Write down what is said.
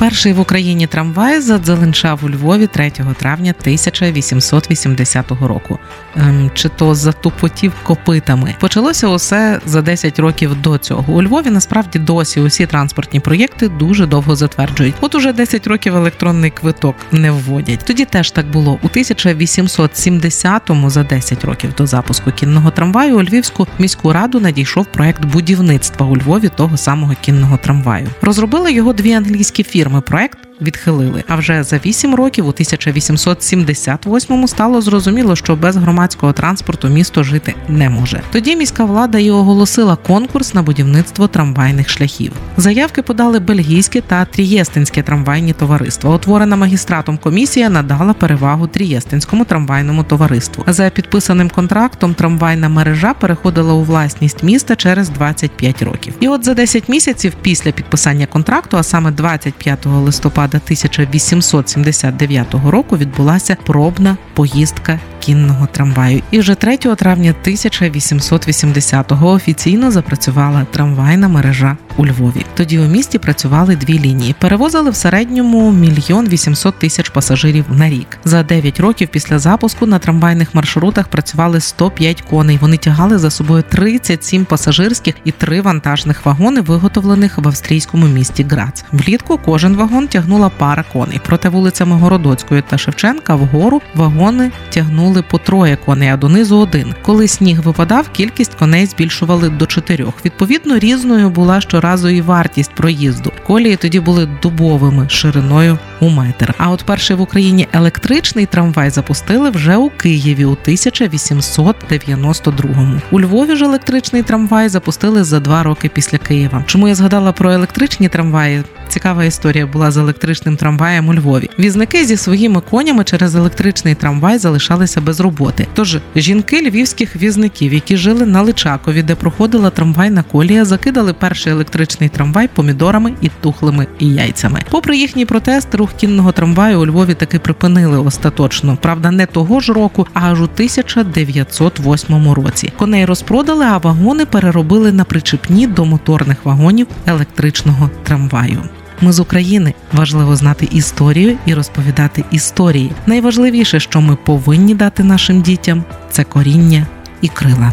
Перший в Україні трамвай задзеленчав у Львові 3 травня 1880 року. Ем, чи то затупотів копитами. Почалося усе за 10 років до цього. У Львові насправді досі усі транспортні проєкти дуже довго затверджують. От уже 10 років електронний квиток не вводять. Тоді теж так було. У 1870-му, за 10 років до запуску кінного трамваю, у Львівську міську раду надійшов проект будівництва у Львові того самого кінного трамваю. Розробили його дві англійські фірми. Проект відхилили. А вже за 8 років, у 1878-му стало зрозуміло, що без громадського транспорту місто жити не може. Тоді міська влада і оголосила конкурс на будівництво трамвайних шляхів. Заявки подали бельгійське та трієстинське трамвайні товариства. Утворена магістратом комісія надала перевагу трієстинському трамвайному товариству. За підписаним контрактом трамвайна мережа переходила у власність міста через 25 років. І от за 10 місяців після підписання контракту, а саме 25 листопада листопада 1879 року відбулася пробна поїздка кінного трамваю. І вже 3 травня 1880-го офіційно запрацювала трамвайна мережа у Львові. Тоді у місті працювали дві лінії. Перевозили в середньому мільйон вісімсот тисяч пасажирів на рік. За 9 років після запуску на трамвайних маршрутах працювали 105 коней. Вони тягали за собою 37 пасажирських і 3 вантажних вагони, виготовлених в австрійському місті Грац. Влітку кожен вагон тягнула пара коней. Проте вулицями Городоцької та Шевченка вгору вагони тягнули по троє коней, а донизу один. Коли сніг випадав, кількість коней збільшували до чотирьох. Відповідно, різною була щоразу і вартість проїзду. Колії тоді були дубовими шириною у метр. А от перший в Україні електричний трамвай запустили вже у Києві у 1892-му. У Львові ж електричний трамвай запустили за два роки після Києва. Чому я згадала про електричні трамваї? Цікава історія була з електричним трамваєм у Львові. Візники зі своїми конями через електричний трамвай залишалися без роботи. Тож жінки львівських візників, які жили на Личакові, де проходила трамвайна колія, закидали перший електричний трамвай помідорами і тухлими яйцями. Попри їхній протест, рух кінного трамваю у Львові таки припинили остаточно. Правда, не того ж року, а аж у 1908 році. Коней розпродали, а вагони переробили на причепні до моторних вагонів електричного трамваю. Ми з України важливо знати історію і розповідати історії. Найважливіше, що ми повинні дати нашим дітям, це коріння і крила.